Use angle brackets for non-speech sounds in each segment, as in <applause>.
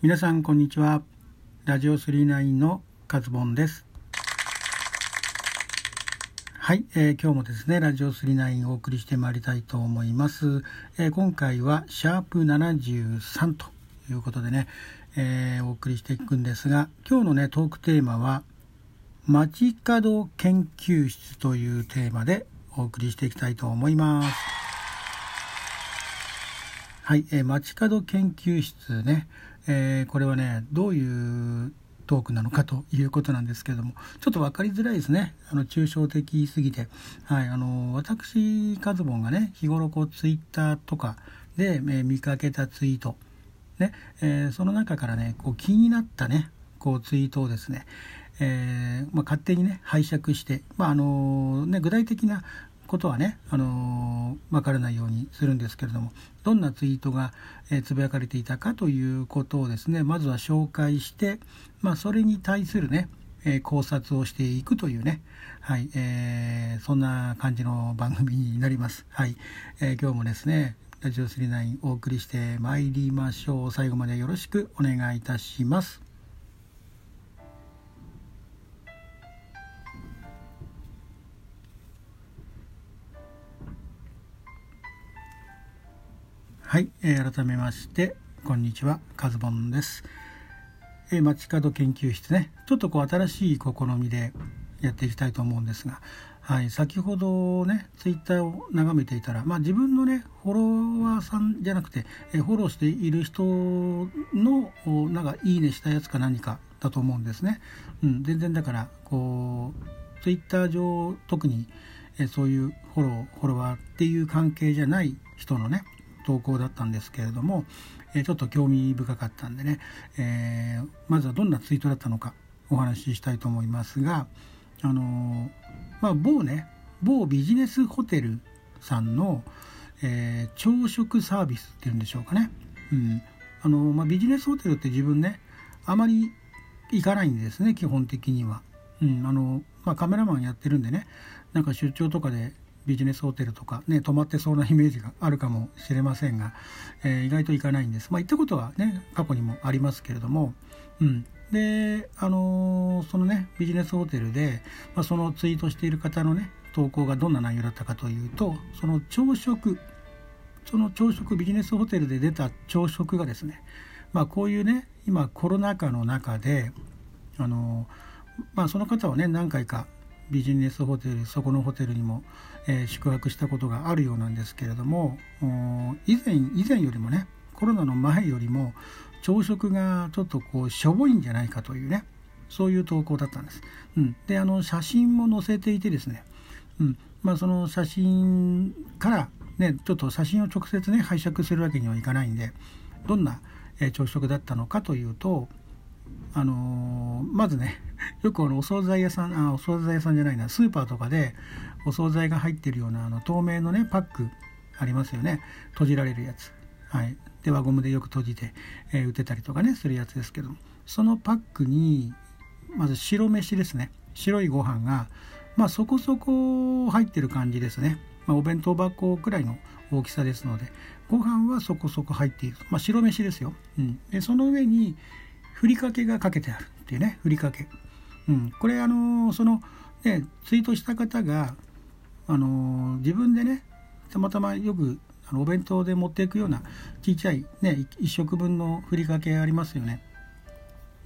皆さんこんにちは。ラジオ39のカズボンです。はい、えー、今日もですねラジオ39をお送りしてまいりたいと思います、えー、今回はシャープ73ということでね、えー、お送りしていくんですが今日のねトークテーマは街角研究室というテーマでお送りしていきたいと思います。はい、えー、街角研究室ねえー、これはねどういうトークなのかということなんですけれどもちょっと分かりづらいですね。あの抽象的すぎて、はい、あの私カズボンがね日頃こうツイッターとかで、えー、見かけたツイート、ねえー、その中からねこう気になったねこうツイートをですねえーまあ、勝手にね拝借して、まああのね、具体的なことはね、あのー、分からないようにするんですけれどもどんなツイートが、えー、つぶやかれていたかということをですねまずは紹介して、まあ、それに対するね、えー、考察をしていくというね、はいえー、そんな感じの番組になります。はいえー、今日もですねラジオ39お送りしてまいりましょう最後までよろしくお願いいたします。はい、えー、改めましてこんにちはカズボンです、えー、街角研究室ねちょっとこう新しい試みでやっていきたいと思うんですが、はい、先ほどねツイッターを眺めていたら、まあ、自分のねフォロワーさんじゃなくて、えー、フォローしている人のなんかいいねしたやつか何かだと思うんですね、うん、全然だからこうツイッター上特に、えー、そういうフォローフォロワーっていう関係じゃない人のね投稿だったんですけれども、えちょっと興味深かったんでね、えー、まずはどんなツイートだったのかお話ししたいと思いますが、あのまあ、某ね某ビジネスホテルさんの、えー、朝食サービスっていうんでしょうかね、うん。あのまあ、ビジネスホテルって自分ねあまり行かないんですね基本的には、うん。あのまあ、カメラマンやってるんでねなんか出張とかでビジネスホテルとかね泊まってそうなイメージがあるかもしれませんが、えー、意外と行かないんです。まあ行ったことはね過去にもありますけれども、うん、であのー、そのねビジネスホテルで、まあ、そのツイートしている方のね投稿がどんな内容だったかというとその朝食その朝食ビジネスホテルで出た朝食がですねまあこういうね今コロナ禍の中であのまあその方はね何回かビジネスホテルそこのホテルにも、えー、宿泊したことがあるようなんですけれども以前以前よりもねコロナの前よりも朝食がちょっとこうしょぼいんじゃないかというねそういう投稿だったんです。うん、であの写真も載せていてですね、うんまあ、その写真からねちょっと写真を直接ね拝借するわけにはいかないんでどんな、え朝食だったのかというとあのー、まずね <laughs> よくあのお惣菜屋さんあお惣菜屋さんじゃないなスーパーとかでお惣菜が入ってるようなあの透明のねパックありますよね。閉じられるやつ、はい、で輪ゴムでよく閉じて、えー、売ってたりとかねするやつですけどそのパックにまず白飯ですね。白いご飯がまあそこそこ入ってる感じですね、まあ、お弁当箱くらいの大きさですので。ご飯はそこそこ入っている、まあ、白飯ですよ、うん、でその上にふりかけがかけてあるっていうねふりかけ、うん、これあのそのねツイートした方があの自分でねたまたまよくあのお弁当で持っていくようなちっちゃいね1食分のふりかけありますよね。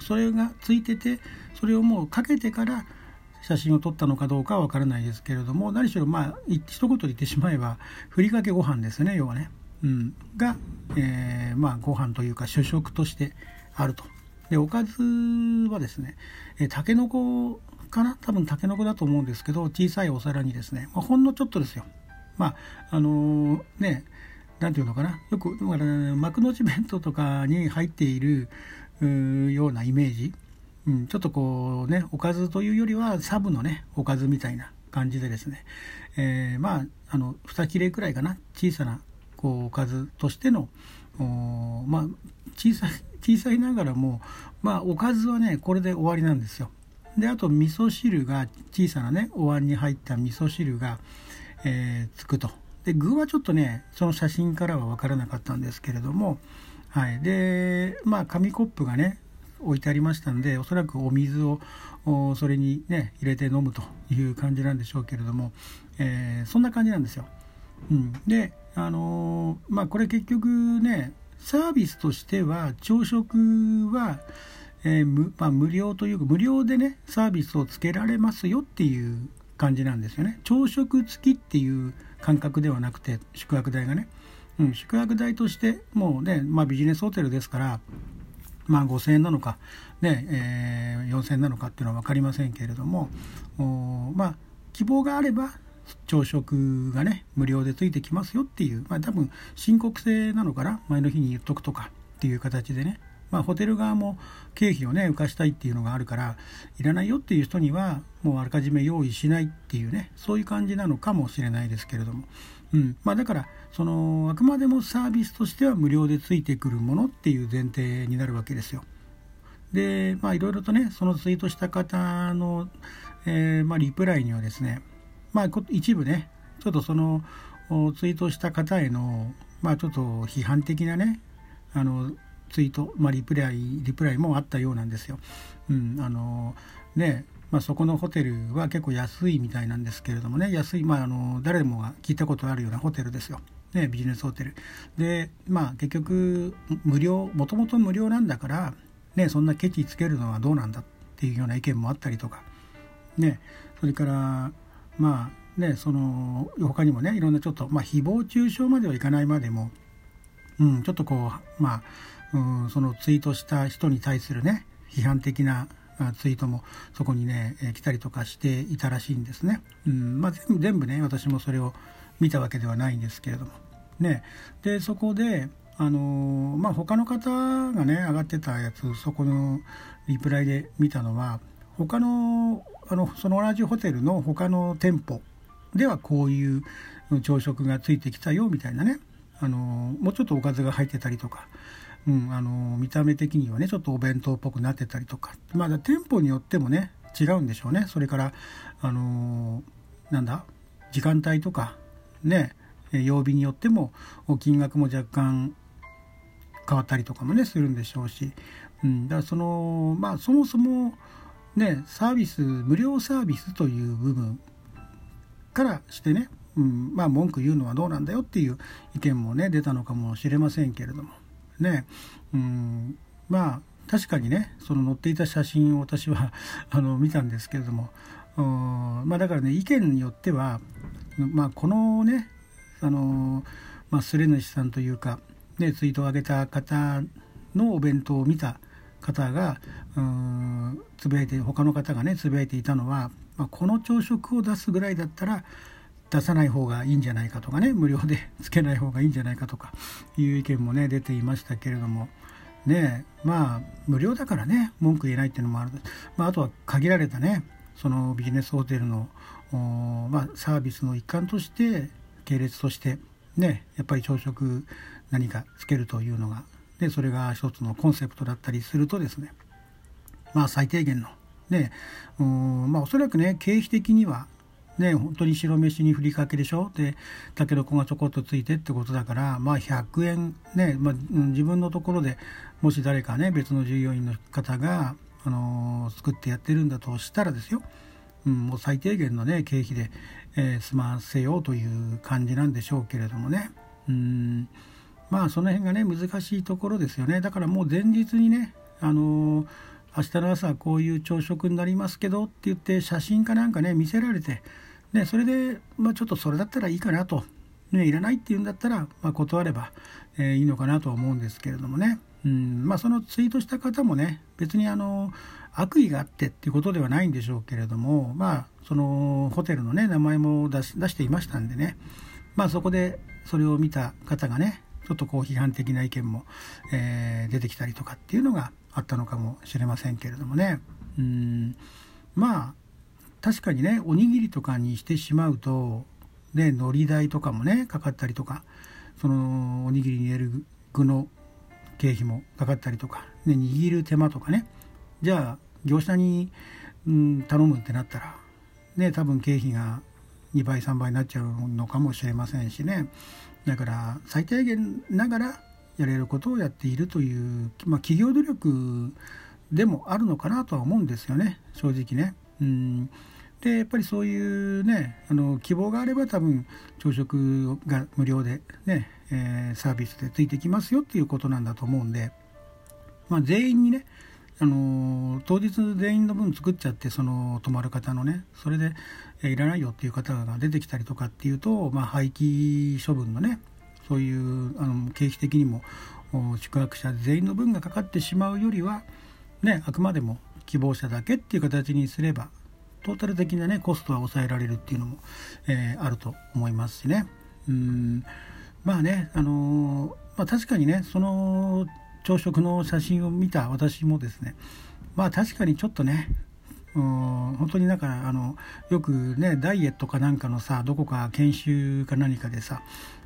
それがついててそれをもうかけてから写真を撮ったのかどうかは分からないですけれども何しろまあ一言言ってしまえばふりかけご飯ですね要はね、うん、が、えー、まあご飯というか主食としてあると。でおかずはですね、えたけのこかな？多分たけのこだと思うんですけど小さいお皿にですね、まあ、ほんのちょっとですよ。まああのー、ね何て言うのかな？よくだから、幕の内弁当とかに入っているようなイメージ、うん、ちょっとこうねおかずというよりはサブのねおかずみたいな感じでですね、えー、まああの2切れくらいかな？小さなこうおかずとしてのまあ小さい小さいながらもまあおかずはねこれで終わりなんですよ。であと味噌汁が小さなねお椀に入った味噌汁が、えー、つくと。で具はちょっとねその写真からは分からなかったんですけれどもはい、でまあ紙コップがね置いてありましたんでおそらくお水をそれにね入れて飲むという感じなんでしょうけれども、えー、そんな感じなんですよ。うん、であのー、まあこれ結局ねサービスとしては朝食は、えー、無まあ、無料というか無料でねサービスをつけられますよっていう感じなんですよね。朝食付きっていう感覚ではなくて宿泊代がね、うん、宿泊代としてもうね、まあ、ビジネスホテルですからまあ、5000円なのか、ねえー、4000円なのかっていうのは分かりませんけれどもまあ希望があれば朝食がね無料でついてきますよっていう、まあ、多分申告制なのかな前の日に言っとくとかっていう形でね、まあ、ホテル側も経費をね浮かしたいっていうのがあるからいらないよっていう人にはもうあらかじめ用意しないっていうねそういう感じなのかもしれないですけれども、うん。まあ、だからそのあくまでもサービスとしては無料でついてくるものっていう前提になるわけですよ。でまあいろいろとねそのツイートした方の、えー、まあ、リプライにはですねまあ、一部ね、ちょっとそのツイートした方への、まあ、ちょっと批判的なね、あのツイート、まあ、リプライ、リプライもあったようなんですよ。うん、あのね、まあ、そこのホテルは結構安いみたいなんですけれどもね、安い、まあ、あの誰もが聞いたことあるようなホテルですよ。ね、ビジネスホテル。で、まあ、結局、無料、もともと無料なんだから、ね、そんなケチつけるのはどうなんだっていうような意見もあったりとか、ね、それから、まあねその他にもねいろんなちょっと、まあ、誹謗中傷まではいかないまでも、うん、ちょっとこうまあ、うん、そのツイートした人に対するね批判的なツイートもそこにね、え、来たりとかしていたらしいんですね。うんまあ、全部全部ね私もそれを見たわけではないんですけれども。ね、でそこであのー、まあ他の方がね上がってたやつそこのリプライで見たのは他のあのその同じホテルの他の店舗ではこういう朝食がついてきたよみたいなね。あのもうちょっとおかずが入ってたりとか、うん、あの見た目的にはねちょっとお弁当っぽくなってたりとか。まだ店舗によってもね違うんでしょうね。それからあのなんだ時間帯とかね曜日によっても金額も若干変わったりとかもねするんでしょうし、うん、だからそのまあそもそもね、サービス無料サービスという部分からしてね、うんまあ、文句言うのはどうなんだよっていう意見もね出たのかもしれませんけれども。ね、うん、まあ確かにねその載っていた写真を私は <laughs> あの見たんですけれども。まあ、だからね意見によっては、まあ、このねあの、まあ、スレ主さんというか、ね、ツイートを上げた方のお弁当を見た方がつぶやいて他の方がねつぶやいていたのは、まあ、この朝食を出すぐらいだったら出さない方がいいんじゃないかとかね無料で <laughs> つけない方がいいんじゃないかとかいう意見もね出ていましたけれどもねまあ無料だからね文句言えないっていうのもある、まあ、あとは限られたねそのビジネスホテルのまあ、サービスの一環として系列としてねやっぱり朝食何かつけるというのがでそれが一つのコンセプトだったりするとですねまあ最低限のねうんまあおそらくね経費的にはね本当に白飯にふりかけでしょ？でたけのこがちょこっとついてってことだからまあ100円ね、まあ、自分のところでもし誰かね別の従業員の方が、あのー、作ってやってるんだとしたらですよ、うん、もう最低限のね経費で、えー、済ませようという感じなんでしょうけれどもね。うん。まあその辺がね難しいところですよね。だからもう前日にねあのー、明日の朝こういう朝食になりますけどって言って写真かなんかね見せられて、ね、それで、まあ、ちょっとそれだったらいいかなと、ね、いらないって言うんだったら、まあ、断れば、えー、いいのかなと思うんですけれどもね、うんまあ、そのツイートした方もね別にあの悪意があってっていうことではないんでしょうけれどもまあそのホテルのね名前も出し出していましたんでね。まあそこでそれを見た方がねちょっとこう批判的な意見も、えー、出てきたりとかっていうのがあったのかもしれませんけれどもね。うん。まあ確かにねおにぎりとかにしてしまうとね海苔代とかもねかかったりとかそのおにぎりに入れる具の経費もかかったりとか、ね、握る手間とかね。じゃあ業者に、うん、頼むってなったらね多分経費が2倍3倍になっちゃうのかもしれませんしね。だから最低限ながらやれることをやっているという、まあ、企業努力でもあるのかなとは思うんですよね正直ね。うんでやっぱりそういうねあの希望があれば多分朝食が無料でね、えー、サービスでついてきますよっていうことなんだと思うんで、まあ、全員にねあの当日全員の分作っちゃってその泊まる方のねそれで、え、いらないよっていう方が出てきたりとかっていうと、まあ、廃棄処分のねそういうあの経費的にも宿泊者全員の分がかかってしまうよりは、ね、あくまでも希望者だけっていう形にすればトータル的なねコストは抑えられるっていうのも、えー、あると思いますしね。うん。まあねあのー、まあ、確かにねその朝食の写真を見た私もですねまあ確かにちょっとねうん本当になんかあのよくねダイエットかなんかのさどこか研修か何かでさ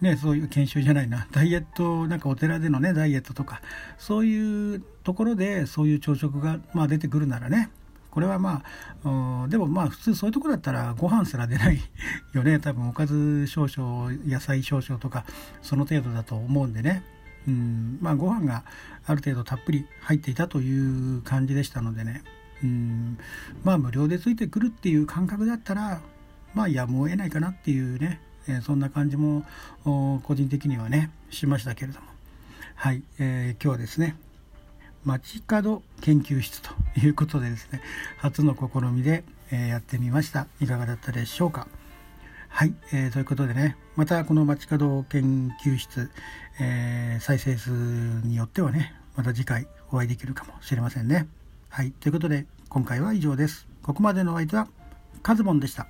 ね、そういう研修じゃないなダイエットなんかお寺でのねダイエットとかそういうところでそういう朝食が、まあ、出てくるならねこれはまあでもまあ普通そういうとこだったらご飯すら出ないよね多分おかず少々野菜少々とかその程度だと思うんでね。うん。まあご飯がある程度たっぷり入っていたという感じでしたのでね。うん。まあ無料でついてくるっていう感覚だったらまあやむを得ないかなっていうね。えそんな感じも個人的にはねしましたけれども。はい、えー、今日はですね街角研究室ということでですね初の試みで、え、やってみました。いかがだったでしょうか？はい、えー、ということでねまたこの街角研究室、えー、再生数によってはねまた次回お会いできるかもしれませんね。はいということで今回は以上です。ここまでのお相手はカズボンでした。